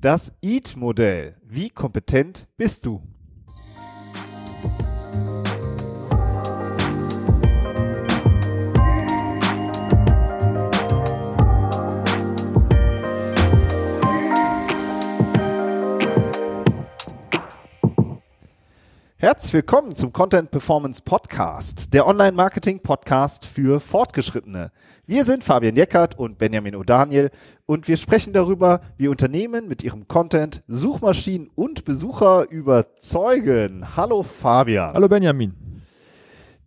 Das EAT-Modell. Wie kompetent bist du? Herzlich willkommen zum Content Performance Podcast, der Online-Marketing-Podcast für Fortgeschrittene. Wir sind Fabian Jeckert und Benjamin O'Daniel und wir sprechen darüber, wie Unternehmen mit ihrem Content Suchmaschinen und Besucher überzeugen. Hallo Fabian. Hallo Benjamin.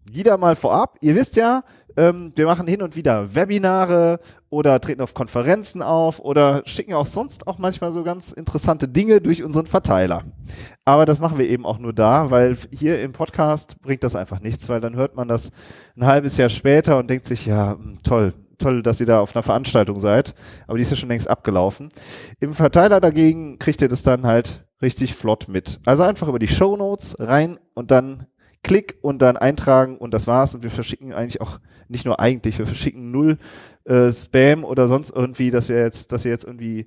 Wieder mal vorab, ihr wisst ja, ähm, wir machen hin und wieder Webinare oder treten auf Konferenzen auf oder schicken auch sonst auch manchmal so ganz interessante Dinge durch unseren Verteiler. Aber das machen wir eben auch nur da, weil hier im Podcast bringt das einfach nichts, weil dann hört man das ein halbes Jahr später und denkt sich, ja, hm, toll, toll, dass ihr da auf einer Veranstaltung seid, aber die ist ja schon längst abgelaufen. Im Verteiler dagegen kriegt ihr das dann halt richtig flott mit. Also einfach über die Show Notes rein und dann Klick und dann eintragen und das war's. Und wir verschicken eigentlich auch, nicht nur eigentlich, wir verschicken null äh, Spam oder sonst irgendwie, dass wir jetzt, dass ihr jetzt irgendwie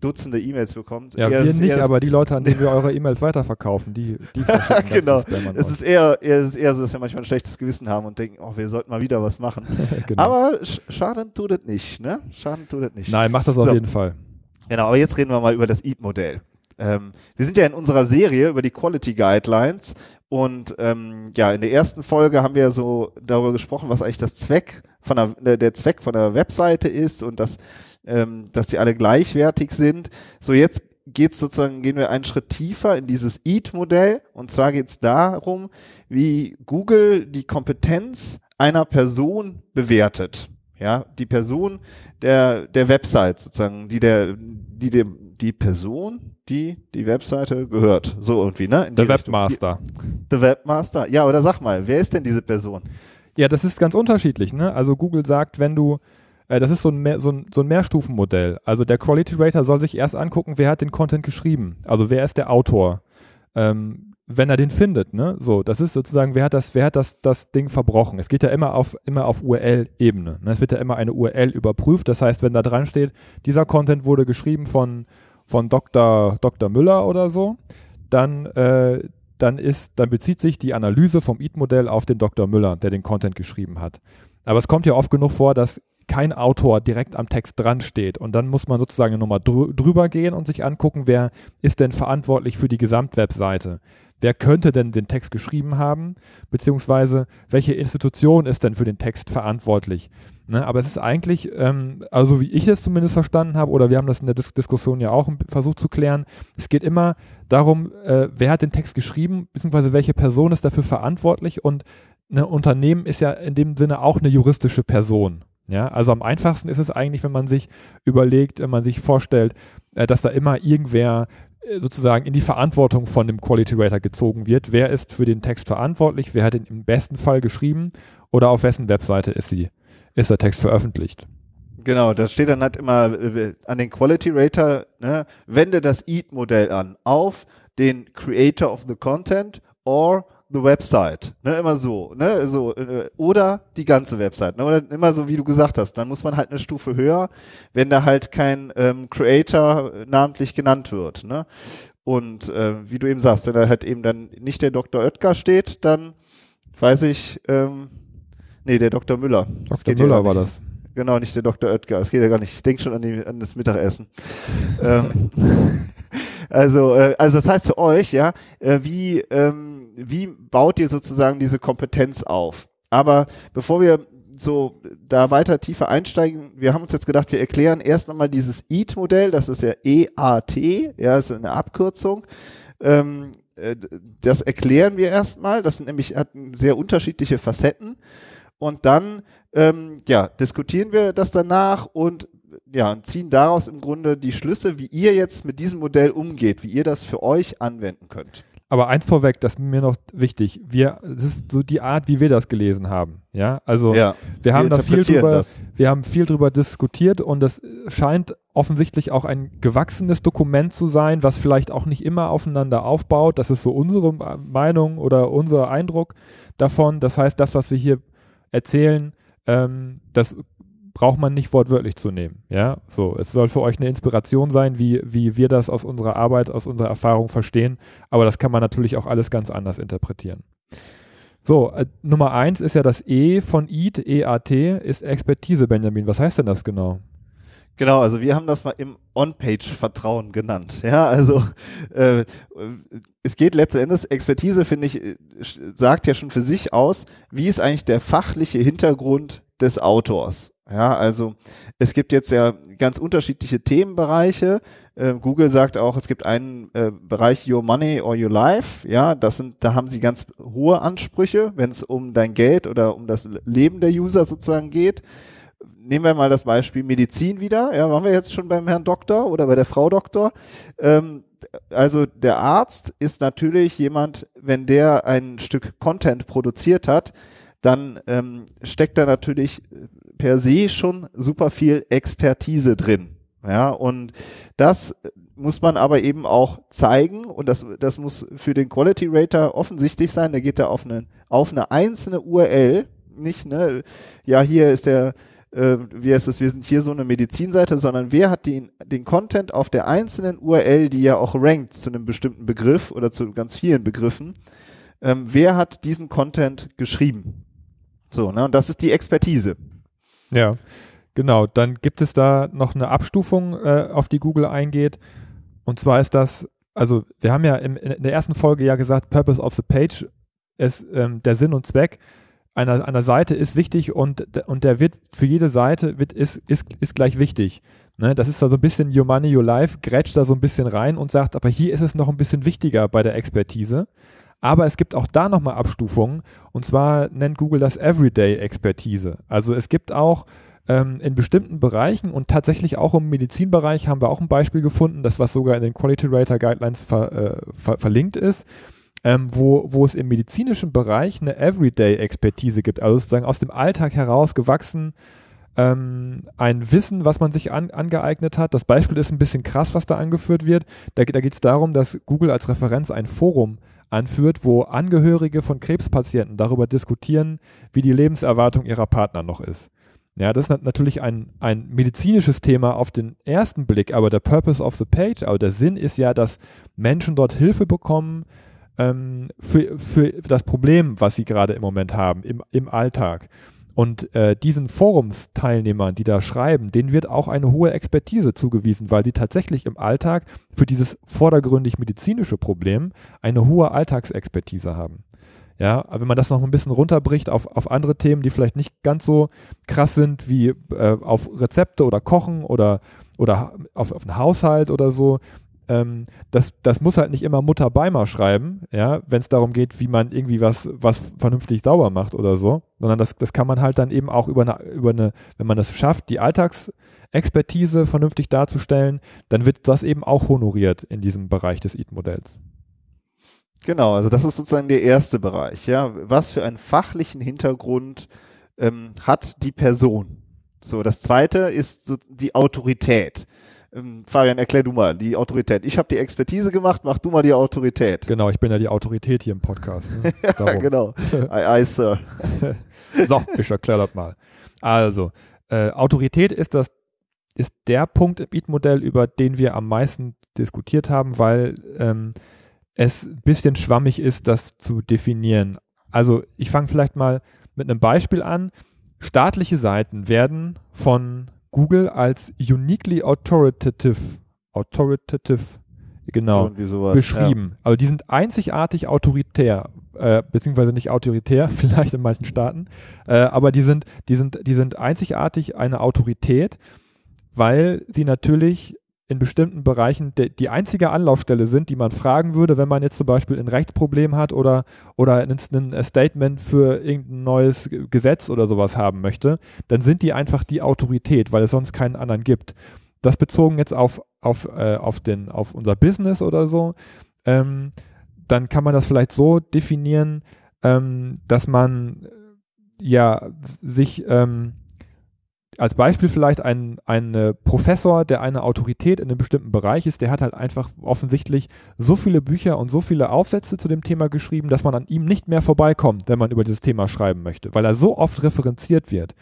Dutzende E-Mails bekommt. Ja, eher wir nicht, aber die Leute, an denen wir eure E-Mails weiterverkaufen, die, die verschicken Genau. Es ist eher, eher, es ist eher so, dass wir manchmal ein schlechtes Gewissen haben und denken, oh, wir sollten mal wieder was machen. genau. Aber sch schaden tut es nicht, ne? Schaden tut es nicht. Nein, macht das so. auf jeden Fall. Genau, aber jetzt reden wir mal über das EAT-Modell. Ähm, wir sind ja in unserer Serie über die Quality Guidelines und ähm, ja, in der ersten Folge haben wir so darüber gesprochen, was eigentlich das Zweck von der, äh, der Zweck von der Webseite ist und dass, ähm, dass die alle gleichwertig sind. So jetzt geht's sozusagen, gehen wir einen Schritt tiefer in dieses EAT-Modell und zwar geht's darum, wie Google die Kompetenz einer Person bewertet. Ja, die Person der, der Website sozusagen, die der, die dem, die Person, die die Webseite gehört. So irgendwie, ne? Der Webmaster. Der Webmaster. Ja, oder sag mal, wer ist denn diese Person? Ja, das ist ganz unterschiedlich, ne? Also Google sagt, wenn du, äh, das ist so ein, mehr, so, ein, so ein Mehrstufenmodell. Also der Quality Rater soll sich erst angucken, wer hat den Content geschrieben. Also wer ist der Autor. Ähm, wenn er den findet, ne? So, das ist sozusagen, wer hat das, wer hat das, das Ding verbrochen? Es geht ja immer auf, immer auf URL-Ebene. Ne? Es wird ja immer eine URL überprüft. Das heißt, wenn da dran steht, dieser Content wurde geschrieben von von Dr. Dr. Müller oder so, dann, äh, dann, ist, dann bezieht sich die Analyse vom EAT-Modell auf den Dr. Müller, der den Content geschrieben hat. Aber es kommt ja oft genug vor, dass kein Autor direkt am Text dran steht. Und dann muss man sozusagen nochmal drü drüber gehen und sich angucken, wer ist denn verantwortlich für die Gesamtwebseite wer könnte denn den Text geschrieben haben, beziehungsweise welche Institution ist denn für den Text verantwortlich. Ne? Aber es ist eigentlich, ähm, also wie ich es zumindest verstanden habe, oder wir haben das in der Dis Diskussion ja auch versucht zu klären, es geht immer darum, äh, wer hat den Text geschrieben, beziehungsweise welche Person ist dafür verantwortlich und ein Unternehmen ist ja in dem Sinne auch eine juristische Person. Ja, also am einfachsten ist es eigentlich, wenn man sich überlegt, wenn man sich vorstellt, äh, dass da immer irgendwer äh, sozusagen in die Verantwortung von dem Quality Rater gezogen wird. Wer ist für den Text verantwortlich? Wer hat ihn im besten Fall geschrieben? Oder auf wessen Webseite ist, sie, ist der Text veröffentlicht? Genau, das steht dann halt immer äh, an den Quality Rater, ne, wende das EAT-Modell an auf den Creator of the Content or the Website, ne, immer so, ne, so, äh, oder die ganze Website, ne, oder immer so, wie du gesagt hast, dann muss man halt eine Stufe höher, wenn da halt kein ähm, Creator namentlich genannt wird, ne, und äh, wie du eben sagst, wenn da halt eben dann nicht der Dr. Oetker steht, dann weiß ich, ähm, nee, der Dr. Müller. Dr. Müller war das. Genau, nicht der Dr. Oetker. Es geht ja gar nicht. Ich denke schon an, die, an das Mittagessen. ähm, also, äh, also das heißt für euch, ja, äh, wie, ähm, wie baut ihr sozusagen diese Kompetenz auf? Aber bevor wir so da weiter tiefer einsteigen, wir haben uns jetzt gedacht, wir erklären erst nochmal dieses EAT-Modell, das ist ja EAT, ja, das ist eine Abkürzung. Ähm, äh, das erklären wir erstmal. Das sind nämlich hat sehr unterschiedliche Facetten. Und dann ähm, ja, diskutieren wir das danach und ja, ziehen daraus im Grunde die Schlüsse, wie ihr jetzt mit diesem Modell umgeht, wie ihr das für euch anwenden könnt. Aber eins vorweg, das ist mir noch wichtig. Wir, das ist so die Art, wie wir das gelesen haben. Ja, also ja, wir haben da viel drüber, das. wir haben viel drüber diskutiert und das scheint offensichtlich auch ein gewachsenes Dokument zu sein, was vielleicht auch nicht immer aufeinander aufbaut. Das ist so unsere Meinung oder unser Eindruck davon. Das heißt, das, was wir hier erzählen, ähm, das braucht man nicht wortwörtlich zu nehmen. Ja, so. Es soll für euch eine Inspiration sein, wie, wie wir das aus unserer Arbeit, aus unserer Erfahrung verstehen. Aber das kann man natürlich auch alles ganz anders interpretieren. So, äh, Nummer eins ist ja das E von EAT, EAT, ist Expertise, Benjamin. Was heißt denn das genau? Genau, also wir haben das mal im On-Page-Vertrauen genannt. Ja, also äh, es geht letzten Endes, Expertise, finde ich, sagt ja schon für sich aus, wie ist eigentlich der fachliche Hintergrund des Autors. Ja, also es gibt jetzt ja ganz unterschiedliche Themenbereiche. Äh, Google sagt auch, es gibt einen äh, Bereich Your Money or Your Life. Ja, das sind, da haben sie ganz hohe Ansprüche, wenn es um dein Geld oder um das Leben der User sozusagen geht nehmen wir mal das Beispiel Medizin wieder. Ja, waren wir jetzt schon beim Herrn Doktor oder bei der Frau Doktor? Ähm, also der Arzt ist natürlich jemand, wenn der ein Stück Content produziert hat, dann ähm, steckt da natürlich per se schon super viel Expertise drin. Ja, und das muss man aber eben auch zeigen und das, das muss für den Quality Rater offensichtlich sein. Der geht da auf eine, auf eine einzelne URL, nicht, ne, ja, hier ist der äh, wie heißt es, wir sind hier so eine Medizinseite, sondern wer hat den, den Content auf der einzelnen URL, die ja auch rankt zu einem bestimmten Begriff oder zu ganz vielen Begriffen, ähm, wer hat diesen Content geschrieben? So, ne, und das ist die Expertise. Ja, genau. Dann gibt es da noch eine Abstufung, äh, auf die Google eingeht. Und zwar ist das, also wir haben ja im, in der ersten Folge ja gesagt, Purpose of the Page ist ähm, der Sinn und Zweck einer, einer Seite ist wichtig und, und der wird für jede Seite wird, ist, ist, ist gleich wichtig. Ne, das ist da so ein bisschen Your Money, Your Life, grätscht da so ein bisschen rein und sagt, aber hier ist es noch ein bisschen wichtiger bei der Expertise. Aber es gibt auch da nochmal Abstufungen und zwar nennt Google das Everyday-Expertise. Also es gibt auch ähm, in bestimmten Bereichen und tatsächlich auch im Medizinbereich haben wir auch ein Beispiel gefunden, das was sogar in den Quality Rater Guidelines ver, äh, ver, verlinkt ist ähm, wo, wo es im medizinischen Bereich eine Everyday-Expertise gibt, also sozusagen aus dem Alltag heraus gewachsen ähm, ein Wissen, was man sich an, angeeignet hat. Das Beispiel ist ein bisschen krass, was da angeführt wird. Da, da geht es darum, dass Google als Referenz ein Forum anführt, wo Angehörige von Krebspatienten darüber diskutieren, wie die Lebenserwartung ihrer Partner noch ist. Ja, das ist natürlich ein, ein medizinisches Thema auf den ersten Blick, aber der Purpose of the Page, aber der Sinn ist ja, dass Menschen dort Hilfe bekommen, ähm, für, für das Problem, was sie gerade im Moment haben, im, im Alltag. Und äh, diesen Forumsteilnehmern, die da schreiben, denen wird auch eine hohe Expertise zugewiesen, weil sie tatsächlich im Alltag für dieses vordergründig medizinische Problem eine hohe Alltagsexpertise haben. Ja, aber wenn man das noch ein bisschen runterbricht auf, auf andere Themen, die vielleicht nicht ganz so krass sind wie äh, auf Rezepte oder Kochen oder, oder auf, auf einen Haushalt oder so, ähm, das, das muss halt nicht immer Mutter Beimer schreiben, ja, wenn es darum geht, wie man irgendwie was, was vernünftig sauber macht oder so, sondern das, das kann man halt dann eben auch über eine, über eine, wenn man das schafft, die Alltagsexpertise vernünftig darzustellen, dann wird das eben auch honoriert in diesem Bereich des EAT-Modells. Genau, also das ist sozusagen der erste Bereich, ja. Was für einen fachlichen Hintergrund ähm, hat die Person? So, das zweite ist die Autorität. Ähm, Fabian, erklär du mal die Autorität. Ich habe die Expertise gemacht, mach du mal die Autorität. Genau, ich bin ja die Autorität hier im Podcast. Ne? ja, genau. Aye, aye, Sir. so, ich erkläre das mal. Also, äh, Autorität ist das ist der Punkt im EAT-Modell, über den wir am meisten diskutiert haben, weil ähm, es ein bisschen schwammig ist, das zu definieren. Also ich fange vielleicht mal mit einem Beispiel an. Staatliche Seiten werden von Google als uniquely authoritative, authoritative, genau, beschrieben. Ja. Also die sind einzigartig autoritär, äh, beziehungsweise nicht autoritär, vielleicht in manchen Staaten, äh, aber die sind, die sind, die sind einzigartig eine Autorität, weil sie natürlich in bestimmten Bereichen de, die einzige Anlaufstelle sind, die man fragen würde, wenn man jetzt zum Beispiel ein Rechtsproblem hat oder, oder ein, ein Statement für irgendein neues Gesetz oder sowas haben möchte, dann sind die einfach die Autorität, weil es sonst keinen anderen gibt. Das bezogen jetzt auf, auf, äh, auf, den, auf unser Business oder so, ähm, dann kann man das vielleicht so definieren, ähm, dass man ja sich ähm, als Beispiel vielleicht ein, ein äh, Professor, der eine Autorität in einem bestimmten Bereich ist, der hat halt einfach offensichtlich so viele Bücher und so viele Aufsätze zu dem Thema geschrieben, dass man an ihm nicht mehr vorbeikommt, wenn man über dieses Thema schreiben möchte, weil er so oft referenziert wird.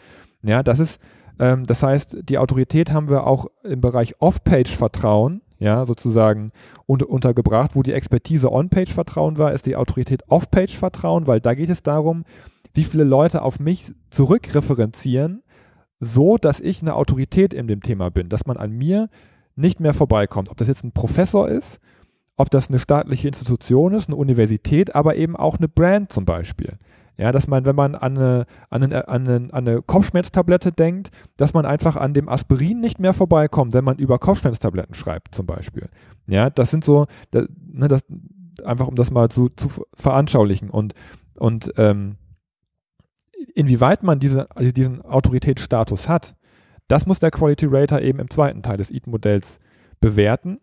Ja, das ist Ähm, das heißt, die Autorität haben wir auch im Bereich Off-Page-Vertrauen, ja, sozusagen unter, untergebracht. Wo die Expertise On-Page-Vertrauen war, ist die Autorität Off-Page-Vertrauen, weil da geht es darum, wie viele Leute auf mich zurückreferenzieren, so dass ich eine Autorität in dem Thema bin, dass man an mir nicht mehr vorbeikommt. Ob das jetzt ein Professor ist, ob das eine staatliche Institution ist, eine Universität, aber eben auch eine Brand zum Beispiel. Ja, dass man, wenn man an eine, an, eine, an, eine, an eine Kopfschmerztablette denkt, dass man einfach an dem Aspirin nicht mehr vorbeikommt, wenn man über Kopfschmerztabletten schreibt, zum Beispiel. Ja, das sind so, das, ne, das, einfach um das mal zu, zu veranschaulichen und, und ähm, inwieweit man diese, also diesen Autoritätsstatus hat, das muss der Quality Rater eben im zweiten Teil des EAT-Modells bewerten.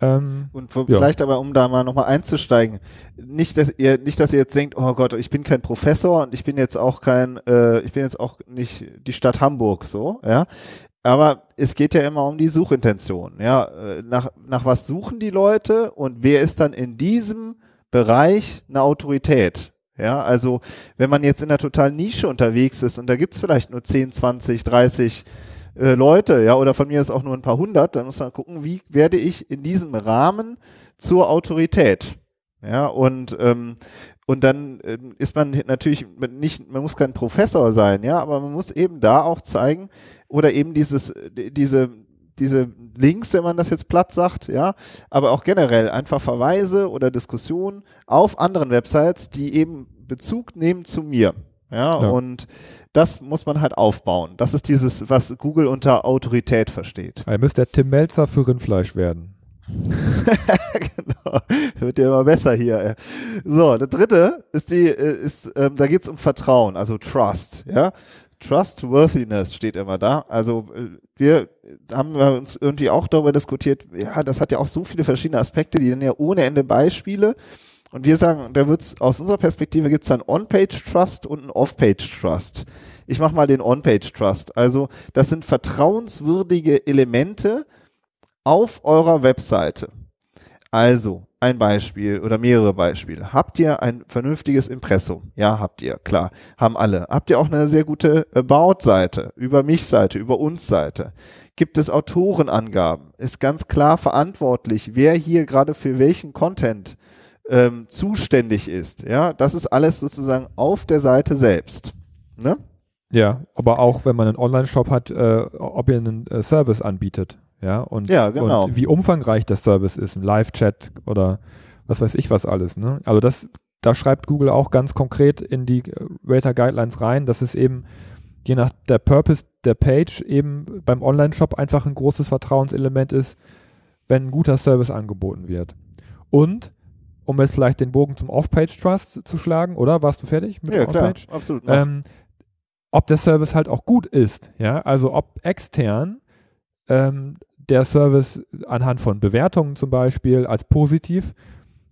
Ähm, und vielleicht ja. aber, um da mal nochmal einzusteigen, nicht, dass ihr, nicht, dass ihr jetzt denkt, oh Gott, ich bin kein Professor und ich bin jetzt auch kein, äh, ich bin jetzt auch nicht die Stadt Hamburg so, ja. Aber es geht ja immer um die Suchintention, ja. Äh, nach, nach was suchen die Leute und wer ist dann in diesem Bereich eine Autorität? Ja, also wenn man jetzt in einer totalen Nische unterwegs ist und da gibt's vielleicht nur 10, 20, 30 äh, Leute, ja, oder von mir ist auch nur ein paar hundert, dann muss man gucken, wie werde ich in diesem Rahmen zur Autorität. Ja, und, ähm, und dann äh, ist man natürlich nicht, man muss kein Professor sein, ja, aber man muss eben da auch zeigen, oder eben dieses, diese, diese Links, wenn man das jetzt platt sagt, ja, aber auch generell einfach Verweise oder Diskussionen auf anderen Websites, die eben Bezug nehmen zu mir. Ja, ja, und das muss man halt aufbauen. Das ist dieses, was Google unter Autorität versteht. Er müsste der Tim Melzer für Rindfleisch werden. genau. Wird ja immer besser hier. So, das dritte ist die, äh, ist, ähm, da geht es um Vertrauen, also Trust, ja. Trustworthiness steht immer da. Also äh, wir haben uns irgendwie auch darüber diskutiert, ja, das hat ja auch so viele verschiedene Aspekte, die sind ja ohne Ende Beispiele. Und wir sagen, da wird es aus unserer Perspektive gibt es dann On-Page-Trust und einen Off-Page-Trust. Ich mache mal den On-Page-Trust. Also das sind vertrauenswürdige Elemente auf eurer Webseite. Also ein Beispiel oder mehrere Beispiele. Habt ihr ein vernünftiges Impressum? Ja, habt ihr, klar. Haben alle. Habt ihr auch eine sehr gute About-Seite, über mich-Seite, über uns-Seite? Gibt es Autorenangaben? Ist ganz klar verantwortlich, wer hier gerade für welchen Content ähm, zuständig ist. Ja, das ist alles sozusagen auf der Seite selbst. Ne? Ja, aber auch wenn man einen Online-Shop hat, äh, ob ihr einen äh, Service anbietet. Ja, und, ja, genau. und wie umfangreich der Service ist, ein Live-Chat oder was weiß ich was alles. Ne? Also das, da schreibt Google auch ganz konkret in die äh, Rater Guidelines rein, dass es eben je nach der Purpose der Page eben beim Online-Shop einfach ein großes Vertrauenselement ist, wenn ein guter Service angeboten wird. Und um jetzt vielleicht den Bogen zum Off-Page-Trust zu schlagen, oder? Warst du fertig mit ja, klar, absolut. Ähm, ob der Service halt auch gut ist, ja, also ob extern ähm, der Service anhand von Bewertungen zum Beispiel als positiv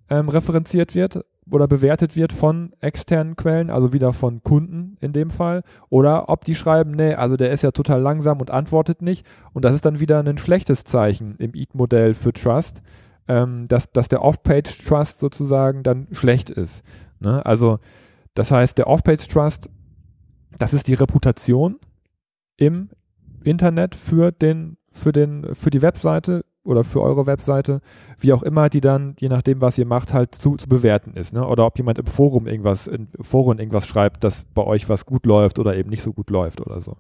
ähm, referenziert wird oder bewertet wird von externen Quellen, also wieder von Kunden in dem Fall, oder ob die schreiben, nee, also der ist ja total langsam und antwortet nicht und das ist dann wieder ein schlechtes Zeichen im EAT-Modell für Trust, ähm, dass, dass der Off-Page-Trust sozusagen dann schlecht ist. Ne? Also das heißt, der Off-Page-Trust, das ist die Reputation im Internet für den, für den, für die Webseite oder für eure Webseite, wie auch immer, die dann, je nachdem, was ihr macht, halt zu, zu bewerten ist. Ne? Oder ob jemand im Forum irgendwas, im Forum irgendwas schreibt, dass bei euch was gut läuft oder eben nicht so gut läuft oder so.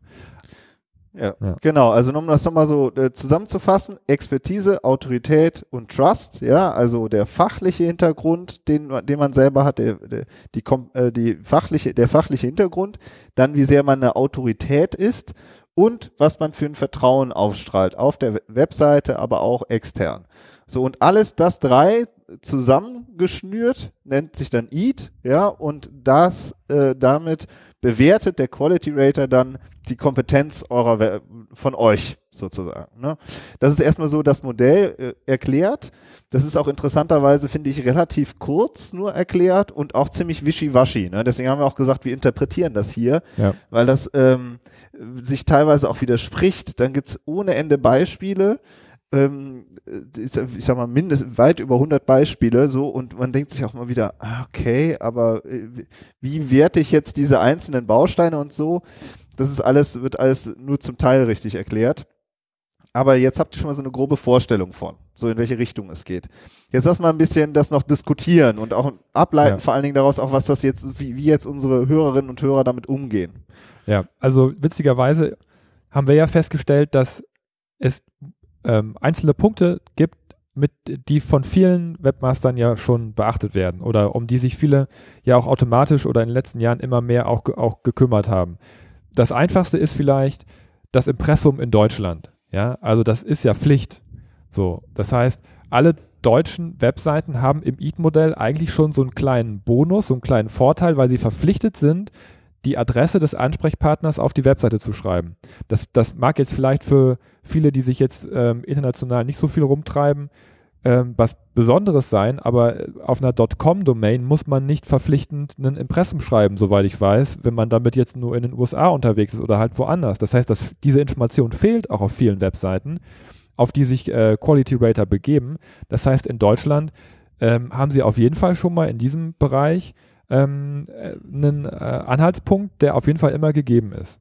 Ja, ja, genau. Also um das nochmal so äh, zusammenzufassen, Expertise, Autorität und Trust, ja, also der fachliche Hintergrund, den, den man selber hat, der, der, die, äh, die fachliche, der fachliche Hintergrund, dann wie sehr man eine Autorität ist und was man für ein Vertrauen aufstrahlt, auf der Webseite, aber auch extern. So, und alles das drei zusammengeschnürt, nennt sich dann EAT, ja, und das äh, damit bewertet der Quality Rater dann die Kompetenz eurer von euch sozusagen. Ne? Das ist erstmal so das Modell äh, erklärt. Das ist auch interessanterweise, finde ich, relativ kurz nur erklärt und auch ziemlich wischiwaschi. Ne? Deswegen haben wir auch gesagt, wir interpretieren das hier, ja. weil das ähm, sich teilweise auch widerspricht. Dann gibt es ohne Ende Beispiele ähm, ich sag mal, mindestens weit über 100 Beispiele so und man denkt sich auch mal wieder, ah, okay, aber äh, wie werte ich jetzt diese einzelnen Bausteine und so? Das ist alles, wird alles nur zum Teil richtig erklärt. Aber jetzt habt ihr schon mal so eine grobe Vorstellung von, so in welche Richtung es geht. Jetzt lass mal ein bisschen das noch diskutieren und auch ableiten, Ja. vor allen Dingen daraus auch, was das jetzt, wie, wie jetzt unsere Hörerinnen und Hörer damit umgehen. Ja, also witzigerweise haben wir ja festgestellt, dass es ähm, einzelne Punkte gibt, mit, die von vielen Webmastern ja schon beachtet werden oder um die sich viele ja auch automatisch oder in den letzten Jahren immer mehr auch, auch gekümmert haben. Das einfachste ist vielleicht das Impressum in Deutschland. Ja, also das ist ja Pflicht. So, das heißt, alle deutschen Webseiten haben im EAT-Modell eigentlich schon so einen kleinen Bonus, so einen kleinen Vorteil, weil sie verpflichtet sind, die Adresse des Ansprechpartners auf die Webseite zu schreiben. Das, das mag jetzt vielleicht für viele, die sich jetzt ähm, international nicht so viel rumtreiben, ähm, was Besonderes sein, aber äh, auf einer .com-Domain muss man nicht verpflichtend ein Impressum schreiben, soweit ich weiß, wenn man damit jetzt nur in den USA unterwegs ist oder halt woanders. Das heißt, dass diese Information fehlt auch auf vielen Webseiten, auf die sich äh, Quality Rater begeben. Das heißt, in Deutschland ähm, haben sie auf jeden Fall schon mal in diesem Bereich ähm, äh, einen äh, Anhaltspunkt, der auf jeden Fall immer gegeben ist.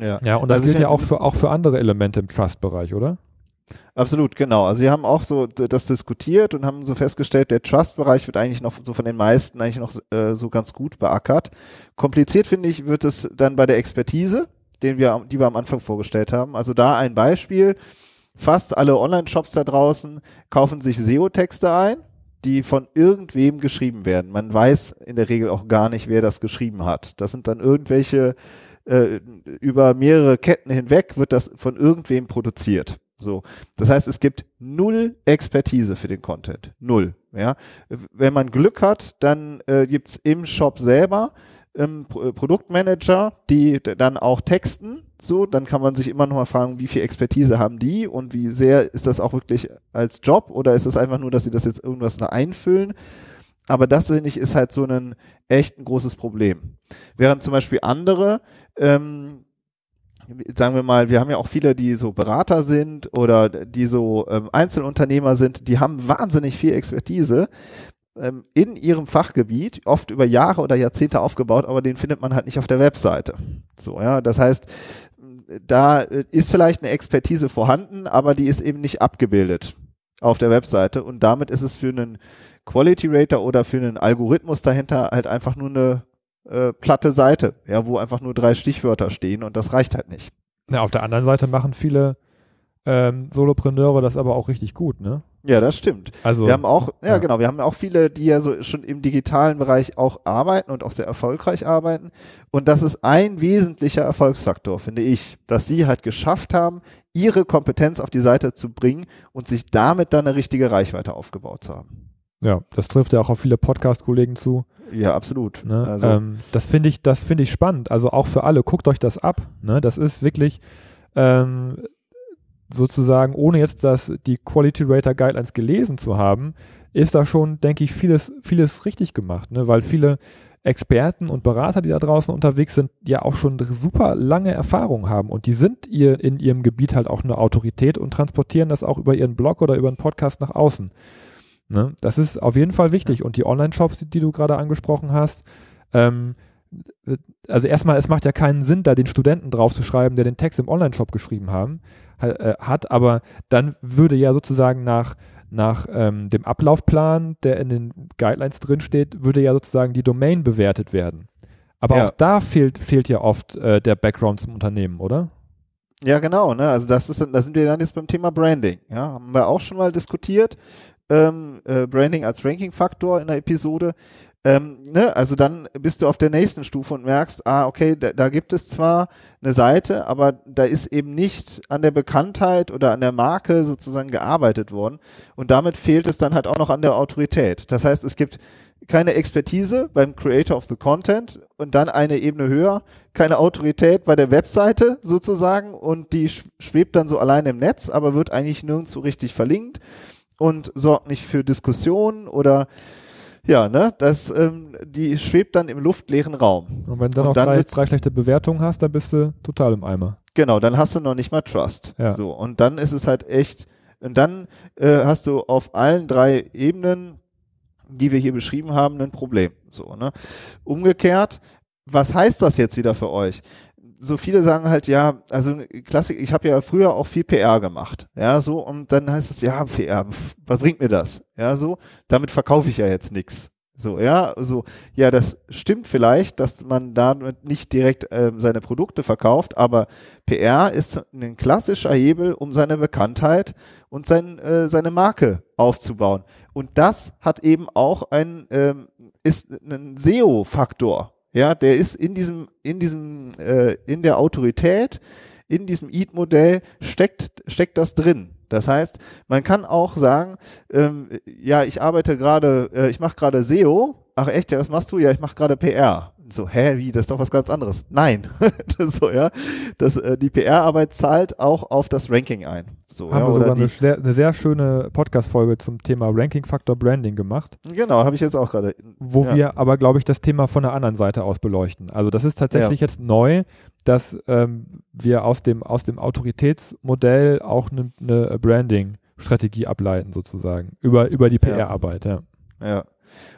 Ja. Ja, und das Also gilt ich- ja auch für, auch für andere Elemente im Trust-Bereich, oder? Absolut, genau. Also wir haben auch so das diskutiert und haben so festgestellt, der Trust-Bereich wird eigentlich noch so von den meisten eigentlich noch äh, so ganz gut beackert. Kompliziert finde ich wird es dann bei der Expertise, den wir, die wir am Anfang vorgestellt haben. Also da ein Beispiel. Fast alle Online-Shops da draußen kaufen sich SEO-Texte ein, die von irgendwem geschrieben werden. Man weiß in der Regel auch gar nicht, wer das geschrieben hat. Das sind dann irgendwelche äh, über mehrere Ketten hinweg wird das von irgendwem produziert. So. Das heißt, es gibt null Expertise für den Content. Null. Ja. Wenn man Glück hat, dann äh, gibt's im Shop selber ähm, Pro äh, Produktmanager, die dann auch texten. So, dann kann man sich immer noch mal fragen, wie viel Expertise haben die und wie sehr ist das auch wirklich als Job oder ist es einfach nur, dass sie das jetzt irgendwas da einfüllen? Aber das, finde ich, ist halt so ein echt ein großes Problem. Während zum Beispiel andere, ähm, sagen wir mal, wir haben ja auch viele, die so Berater sind oder die so ähm, Einzelunternehmer sind, die haben wahnsinnig viel Expertise ähm, in ihrem Fachgebiet, oft über Jahre oder Jahrzehnte aufgebaut, aber den findet man halt nicht auf der Webseite. So, ja, das heißt, da äh, ist vielleicht eine Expertise vorhanden, aber die ist eben nicht abgebildet auf der Webseite und damit ist es für einen Quality Rater oder für einen Algorithmus dahinter halt einfach nur eine äh, platte Seite, ja, wo einfach nur drei Stichwörter stehen und das reicht halt nicht. Ja, auf der anderen Seite machen viele ähm, Solopreneure das aber auch richtig gut, ne? Ja, das stimmt. Also, Wir haben auch, ja, ja. genau, wir haben auch viele, die ja so schon im digitalen Bereich auch arbeiten und auch sehr erfolgreich arbeiten. Und das ist ein wesentlicher Erfolgsfaktor, finde ich, dass sie halt geschafft haben, ihre Kompetenz auf die Seite zu bringen und sich damit dann eine richtige Reichweite aufgebaut zu haben. ja, das trifft ja auch auf viele Podcast-Kollegen zu. Ja, absolut. Ne? Also, ähm, das finde ich, das finde ich spannend. Also auch für alle, guckt euch das ab. Ne? Das ist wirklich ähm, sozusagen, ohne jetzt das, die Quality Rater Guidelines gelesen zu haben, ist da schon, denke ich, vieles, vieles richtig gemacht, ne? weil viele Experten und Berater, die da draußen unterwegs sind, ja auch schon super lange Erfahrung haben und die sind ihr in ihrem Gebiet halt auch eine Autorität und transportieren das auch über ihren Blog oder über einen Podcast nach außen. Ne? Das ist auf jeden Fall wichtig und die Online-Shops, die, die du gerade angesprochen hast, ähm, also erstmal, es macht ja keinen Sinn, da den Studenten draufzuschreiben, der den Text im Online-Shop geschrieben haben, ha- hat, aber dann würde ja sozusagen nach, nach ähm, dem Ablaufplan, der in den Guidelines drinsteht, würde ja sozusagen die Domain bewertet werden. Aber Ja. auch da fehlt, fehlt ja oft äh, der Background zum Unternehmen, oder? Ja, genau, ne? Also das ist, da sind wir dann jetzt beim Thema Branding. Ja, haben wir auch schon mal diskutiert. Ähm, äh, Branding als Ranking-Faktor in der Episode. Ähm, ne? Also dann bist du auf der nächsten Stufe und merkst, ah, okay, da, da gibt es zwar eine Seite, aber da ist eben nicht an der Bekanntheit oder an der Marke sozusagen gearbeitet worden. Und damit fehlt es dann halt auch noch an der Autorität. Das heißt, es gibt keine Expertise beim Creator of the Content und dann eine Ebene höher, keine Autorität bei der Webseite sozusagen und die sch- schwebt dann so allein im Netz, aber wird eigentlich nirgendwo richtig verlinkt und sorgt nicht für Diskussionen oder ja, ne, das, ähm, die schwebt dann im luftleeren Raum. Und wenn du dann Und noch dann drei, drei schlechte Bewertungen hast, dann bist du total im Eimer. Genau, dann hast du noch nicht mal Trust. Ja. So, und dann ist es halt echt, und dann äh, hast du auf allen drei Ebenen, die wir hier beschrieben haben, ein Problem. So, ne? Umgekehrt, was heißt das jetzt wieder für euch? So viele sagen halt, ja, also Klassik, ich habe ja früher auch viel PR gemacht, ja, so, und dann heißt es, ja, PR, was bringt mir das? Ja, so, damit verkaufe ich ja jetzt nichts. So, ja, so, ja, das stimmt vielleicht, dass man damit nicht direkt äh, seine Produkte verkauft, aber PR ist ein klassischer Hebel, um seine Bekanntheit und sein, äh, seine Marke aufzubauen. Und das hat eben auch ein, ähm, ist ein SEO-Faktor. Ja, der ist in diesem, in diesem, äh, in der Autorität, in diesem EAT-Modell steckt, steckt das drin. Das heißt, man kann auch sagen, ähm, ja, ich arbeite gerade, äh, ich mache gerade SEO. Ach echt, ja, was machst du? Ja, ich mache gerade PR so, hä, wie, das ist doch was ganz anderes. Nein, so, ja, das, äh, die PR-Arbeit zahlt auch auf das Ranking ein. So, haben ja, wir sogar eine sehr, eine sehr, schöne Podcast-Folge zum Thema Ranking-Faktor Branding gemacht. Genau, habe ich jetzt auch gerade. Wo ja. wir aber, glaube ich, das Thema von der anderen Seite aus beleuchten. Also das ist tatsächlich ja. jetzt neu, dass ähm, wir aus dem, aus dem Autoritätsmodell auch eine ne Branding-Strategie ableiten, sozusagen, über, über die PR-Arbeit, ja. Ja.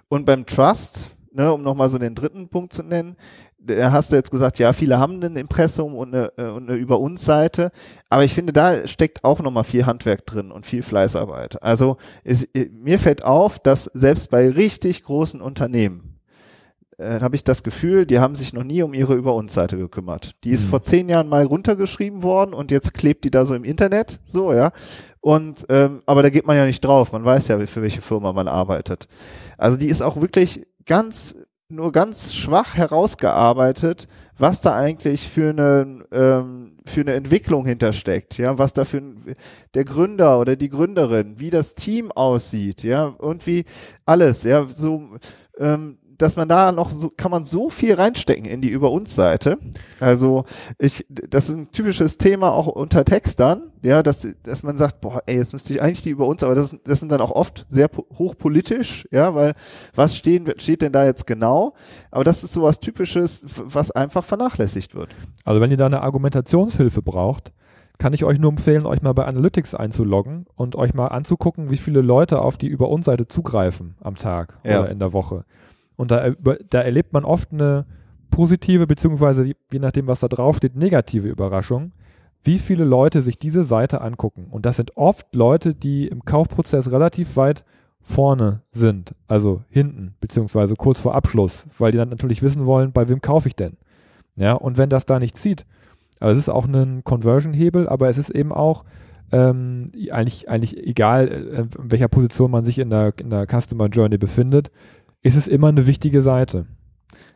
Und beim Trust, ne, um nochmal so den dritten Punkt zu nennen, da hast du jetzt gesagt, ja, viele haben ein Impressum und eine, äh, und eine über uns Seite, aber ich finde, da steckt auch nochmal viel Handwerk drin und viel Fleißarbeit. Also es, äh, mir fällt auf, dass selbst bei richtig großen Unternehmen äh, habe ich das Gefühl, die haben sich noch nie um ihre über uns Seite gekümmert. Die ist mhm. vor zehn Jahren mal runtergeschrieben worden und jetzt klebt die da so im Internet, so ja. Und ähm, aber da geht man ja nicht drauf. Man weiß ja, für welche Firma man arbeitet. Also die ist auch wirklich ganz nur ganz schwach herausgearbeitet, was da eigentlich für eine ähm, für eine Entwicklung hintersteckt, ja, was da für der Gründer oder die Gründerin, wie das Team aussieht, ja, und wie alles, ja, so ähm, dass man da noch so, kann man so viel reinstecken in die Über uns Seite. Also ich, das ist ein typisches Thema auch unter Textern, ja, dass, dass man sagt, boah, ey, jetzt müsste ich eigentlich die Über uns, aber das, das sind dann auch oft sehr hochpolitisch, ja, weil was stehen, steht denn da jetzt genau? Aber das ist sowas Typisches, was einfach vernachlässigt wird. Also wenn ihr da eine Argumentationshilfe braucht, kann ich euch nur empfehlen, euch mal bei Analytics einzuloggen und euch mal anzugucken, wie viele Leute auf die Über uns Seite zugreifen am Tag ja. oder in der Woche. Und da, da erlebt man oft eine positive, beziehungsweise je nachdem, was da draufsteht, negative Überraschung, wie viele Leute sich diese Seite angucken. Und das sind oft Leute, die im Kaufprozess relativ weit vorne sind, also hinten, beziehungsweise kurz vor Abschluss, weil die dann natürlich wissen wollen, bei wem kaufe ich denn. Ja, und wenn das da nicht zieht, also es ist auch ein Conversion-Hebel, aber es ist eben auch ähm, eigentlich, eigentlich egal, äh, in welcher Position man sich in der, in der Customer Journey befindet, ist es immer eine wichtige Seite.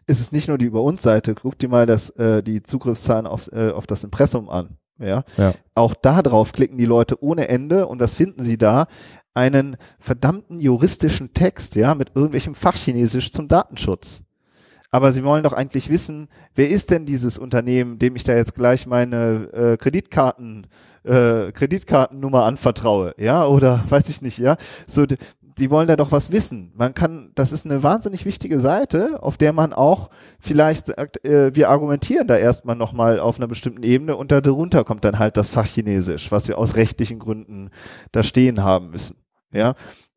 Ist es nicht nur die Über uns Seite, guck dir mal das, äh, die Zugriffszahlen auf, äh, auf das Impressum an. Ja? ja. Auch da drauf klicken die Leute ohne Ende und das finden sie da einen verdammten juristischen Text, ja, mit irgendwelchem Fachchinesisch zum Datenschutz. Aber sie wollen doch eigentlich wissen, wer ist denn dieses Unternehmen, dem ich da jetzt gleich meine äh, Kreditkarten äh, Kreditkartennummer anvertraue, ja, oder weiß ich nicht, ja. So, die wollen da doch was wissen. Man kann, das ist eine wahnsinnig wichtige Seite, auf der man auch vielleicht sagt, äh, wir argumentieren da erstmal nochmal auf einer bestimmten Ebene und darunter kommt dann halt das Fachchinesisch, was wir aus rechtlichen Gründen da stehen haben müssen. Ja.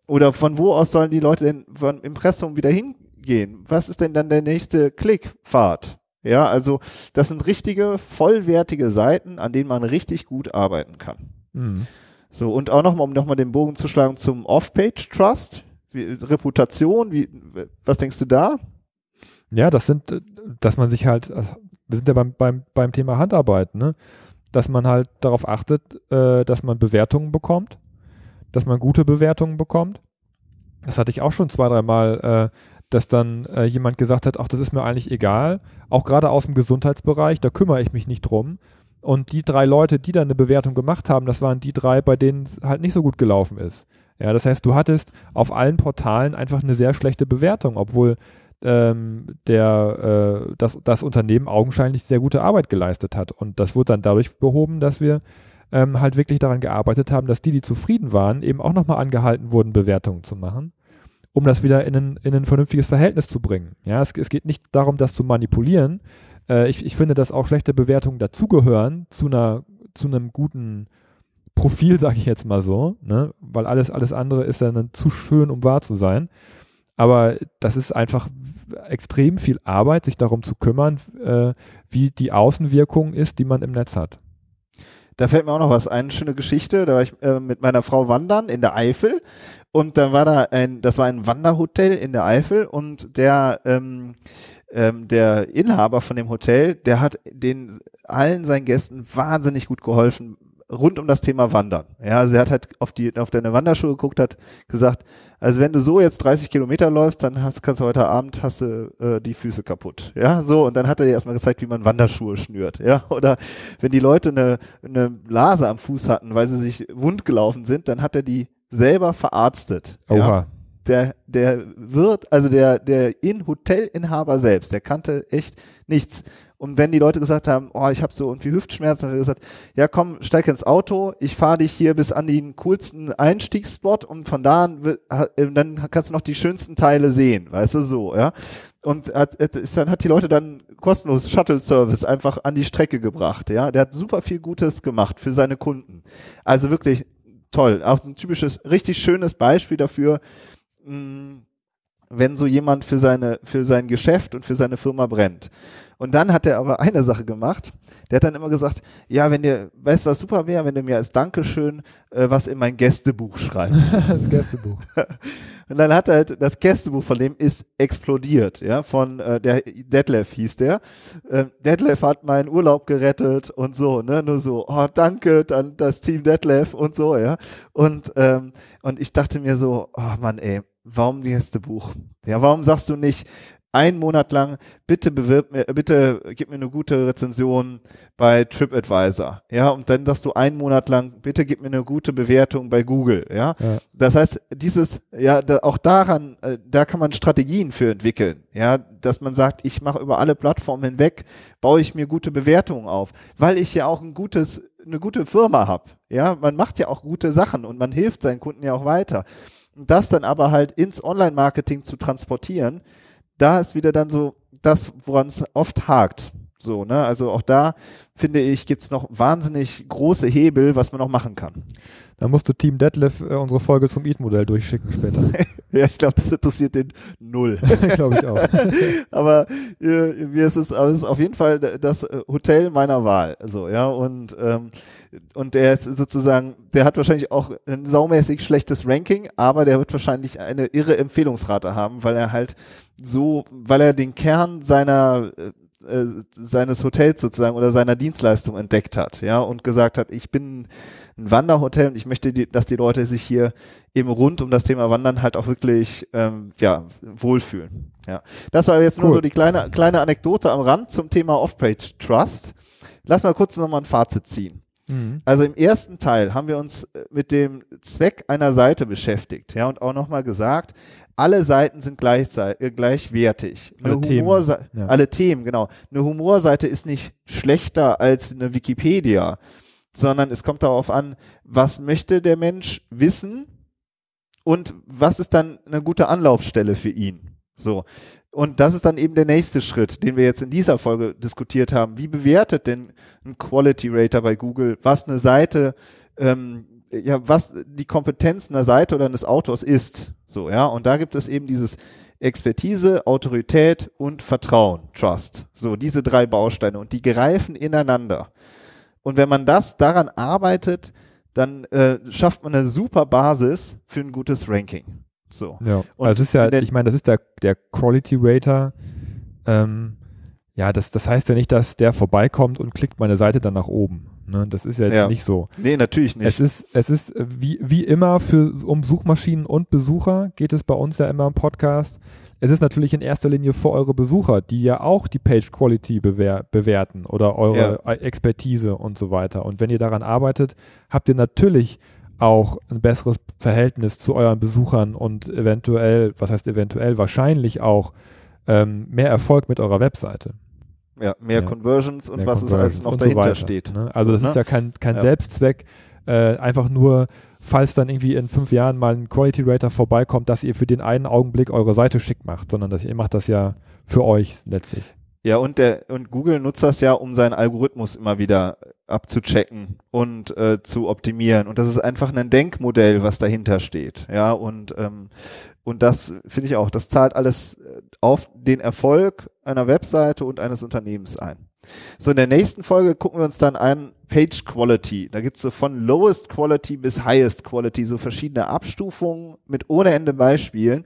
Oder von wo aus sollen die Leute denn von Impressum wieder hingehen? Was ist denn dann der nächste Klickpfad? Ja, also das sind richtige, vollwertige Seiten, an denen man richtig gut arbeiten kann. Mhm. So, und auch nochmal, um nochmal den Bogen zu schlagen zum Off-Page-Trust, Reputation, wie, was denkst du da? Ja, das sind, dass man sich halt, also, wir sind ja beim, beim, beim Thema Handarbeit, ne? Dass man halt darauf achtet, äh, dass man Bewertungen bekommt, dass man gute Bewertungen bekommt. Das hatte ich auch schon zwei, dreimal, äh, dass dann äh, jemand gesagt hat, ach, das ist mir eigentlich egal. Auch gerade aus dem Gesundheitsbereich, da kümmere ich mich nicht drum. Und die drei Leute, die da eine Bewertung gemacht haben, das waren die drei, bei denen es halt nicht so gut gelaufen ist. Ja, das heißt, du hattest auf allen Portalen einfach eine sehr schlechte Bewertung, obwohl ähm, der, äh, das, das Unternehmen augenscheinlich sehr gute Arbeit geleistet hat. Und das wurde dann dadurch behoben, dass wir ähm, halt wirklich daran gearbeitet haben, dass die, die zufrieden waren, eben auch nochmal angehalten wurden, Bewertungen zu machen, um das wieder in ein, in ein vernünftiges Verhältnis zu bringen. Ja, es, es geht nicht darum, das zu manipulieren, äh, ich, ich finde, dass auch schlechte Bewertungen dazugehören zu einer, zu einem guten Profil, sage ich jetzt mal so, ne? weil alles, alles andere ist dann zu schön, um wahr zu sein. Aber das ist einfach extrem viel Arbeit, sich darum zu kümmern, äh, wie die Außenwirkung ist, die man im Netz hat. Da fällt mir auch noch was ein, schöne Geschichte. Da war ich äh, mit meiner Frau wandern in der Eifel und dann war da ein, das war ein Wanderhotel in der Eifel und der, ähm, ähm, der Inhaber von dem Hotel, der hat den allen seinen Gästen wahnsinnig gut geholfen rund um das Thema Wandern. Ja, also er hat halt auf die auf deine Wanderschuhe geguckt, hat gesagt, also wenn du so jetzt 30 Kilometer läufst, dann hast, kannst du heute Abend hast du äh, die Füße kaputt. Ja, so und dann hat er dir erstmal gezeigt, wie man Wanderschuhe schnürt. Ja, oder wenn die Leute eine, eine Blase am Fuß hatten, weil sie sich wund gelaufen sind, dann hat er die selber verarztet. Oha. Ja? Der, der Wirt, also der, der in Hotelinhaber selbst, der kannte echt nichts. Und wenn die Leute gesagt haben, oh, ich habe so irgendwie Hüftschmerzen, hat er gesagt, ja komm, steig ins Auto, ich fahre dich hier bis an den coolsten Einstiegsspot und von da an, äh, dann kannst du noch die schönsten Teile sehen, weißt du, so, ja. Und hat, ist dann hat die Leute dann kostenlos Shuttle-Service einfach an die Strecke gebracht, ja. Der hat super viel Gutes gemacht für seine Kunden. Also wirklich toll. Auch so ein typisches, richtig schönes Beispiel dafür, mh, wenn so jemand für seine, für sein Geschäft und für seine Firma brennt. Und dann hat er aber eine Sache gemacht. Der hat dann immer gesagt, ja, wenn dir, weißt du, was super wäre, wenn du mir als Dankeschön äh, was in mein Gästebuch schreibst. das Gästebuch. Und dann hat er halt, das Gästebuch von dem ist explodiert, ja, von äh, der Detlef hieß der. Äh, Detlef hat meinen Urlaub gerettet und so, ne, nur so, oh, danke, dann das Team Detlef und so, ja. Und, ähm, und ich dachte mir so, oh Mann, ey, warum Gästebuch? Ja, warum sagst du nicht, einen Monat lang, bitte bewirb mir, bitte gib mir eine gute Rezension bei TripAdvisor, ja, und dann sagst du einen Monat lang, bitte gib mir eine gute Bewertung bei Google, ja. ja. Das heißt, dieses, ja, da, auch daran, äh, da kann man Strategien für entwickeln, ja, dass man sagt, ich mache über alle Plattformen hinweg, baue ich mir gute Bewertungen auf, weil ich ja auch ein gutes, eine gute Firma habe, ja, man macht ja auch gute Sachen und man hilft seinen Kunden ja auch weiter. Das dann aber halt ins Online-Marketing zu transportieren, da ist wieder dann so das, woran es oft hakt. So, ne? Also auch da finde ich, gibt es noch wahnsinnig große Hebel, was man noch machen kann. Da musst du Team Detlef äh, unsere Folge zum Eat-Modell durchschicken später. ja, ich glaube, das interessiert den null. glaube ich auch. aber äh, mir ist es, aber es ist auf jeden Fall das äh, Hotel meiner Wahl. So, ja, und, ähm, und der ist sozusagen, der hat wahrscheinlich auch ein saumäßig schlechtes Ranking, aber der wird wahrscheinlich eine irre Empfehlungsrate haben, weil er halt so, weil er den Kern seiner äh, äh, seines Hotels sozusagen oder seiner Dienstleistung entdeckt hat, ja, und gesagt hat, ich bin ein Wanderhotel und ich möchte, die, dass die Leute sich hier eben rund um das Thema Wandern halt auch wirklich ähm, ja, wohlfühlen. Ja. Das war jetzt cool. nur so die kleine, kleine Anekdote am Rand zum Thema Off-Page Trust. Lass mal kurz nochmal ein Fazit ziehen. Mhm. Also im ersten Teil haben wir uns äh, mit dem Zweck einer Seite beschäftigt, ja, und auch nochmal gesagt, alle Seiten sind gleich, äh, gleichwertig. Eine alle, Themen. Ja. alle Themen, genau. Eine Humorseite ist nicht schlechter als eine Wikipedia, sondern es kommt darauf an, was möchte der Mensch wissen und was ist dann eine gute Anlaufstelle für ihn. So. Und das ist dann eben der nächste Schritt, den wir jetzt in dieser Folge diskutiert haben. Wie bewertet denn ein Quality Rater bei Google, was eine Seite ähm, ja, was die Kompetenz einer Seite oder eines Autors ist. So, ja, und da gibt es eben dieses Expertise, Autorität und Vertrauen, Trust. So, diese drei Bausteine und die greifen ineinander. Und wenn man das daran arbeitet, dann äh, schafft man eine super Basis für ein gutes Ranking. So. Ja, und also es ist ja, ich meine, das ist der, der Quality Rater. Ähm, ja, das, das heißt ja nicht, dass der vorbeikommt und klickt meine Seite dann nach oben. Ne? Das ist ja jetzt ja. nicht so. Nee, natürlich nicht. Es ist, es ist äh, wie, wie immer für, um Suchmaschinen und Besucher geht es bei uns ja immer im Podcast. Es ist natürlich in erster Linie für eure Besucher, die ja auch die Page Quality bewer bewerten oder eure ja. Expertise und so weiter. Und wenn ihr daran arbeitet, habt ihr natürlich auch ein besseres Verhältnis zu euren Besuchern und eventuell, was heißt eventuell, wahrscheinlich auch ähm, mehr Erfolg mit eurer Webseite. Ja, mehr ja. Conversions und mehr was Conversions es als noch dahinter so steht. Ne? Also das ne? ist ja kein, kein ja. Selbstzweck, äh, einfach nur, falls dann irgendwie in fünf Jahren mal ein Quality Rater vorbeikommt, dass ihr für den einen Augenblick eure Seite schick macht, sondern dass ihr macht das ja für euch letztlich. Ja, und der und Google nutzt das ja, um seinen Algorithmus immer wieder abzuchecken und äh, zu optimieren. Und das ist einfach ein Denkmodell, was dahinter steht. Ja, und ähm, und das finde ich auch, das zahlt alles äh, auf den Erfolg einer Webseite und eines Unternehmens ein. So, in der nächsten Folge gucken wir uns dann an Page Quality. Da gibt's so von Lowest Quality bis Highest Quality so verschiedene Abstufungen mit ohne Ende Beispielen.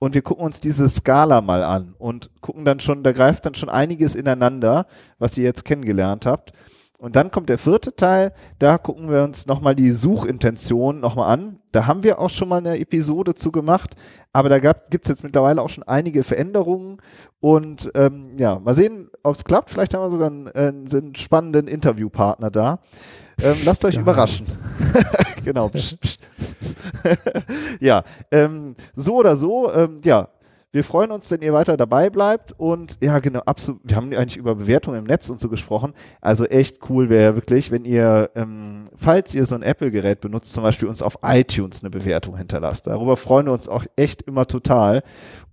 Und wir gucken uns diese Skala mal an und gucken dann schon, da greift dann schon einiges ineinander, was ihr jetzt kennengelernt habt. Und dann kommt der vierte Teil, da gucken wir uns nochmal die Suchintention nochmal an. Da haben wir auch schon mal eine Episode zu gemacht, aber da gibt es jetzt mittlerweile auch schon einige Veränderungen. Und ähm, ja, mal sehen, ob es klappt. Vielleicht haben wir sogar einen, einen spannenden Interviewpartner da. Ähm, lasst euch überraschen. genau. ja, ähm, so oder so, ähm, ja, wir freuen uns, wenn ihr weiter dabei bleibt und ja, genau, absolut. Wir haben eigentlich über Bewertungen im Netz und so gesprochen. Also echt cool wäre wirklich, wenn ihr, ähm, falls ihr so ein Apple-Gerät benutzt, zum Beispiel uns auf iTunes eine Bewertung hinterlasst. Darüber freuen wir uns auch echt immer total.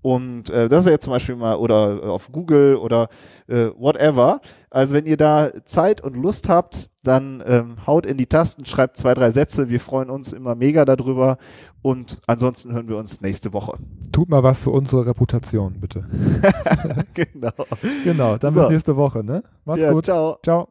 Und äh, das ist jetzt zum Beispiel mal, oder äh, auf Google oder äh, whatever. Also wenn ihr da Zeit und Lust habt, dann ähm, haut in die Tasten, schreibt zwei, drei Sätze. Wir freuen uns immer mega darüber. Und ansonsten hören wir uns nächste Woche. Tut mal was für unsere Reputation, bitte. genau. Genau, dann so. bis nächste Woche, ne? Macht's ja, gut. Ciao. Ciao.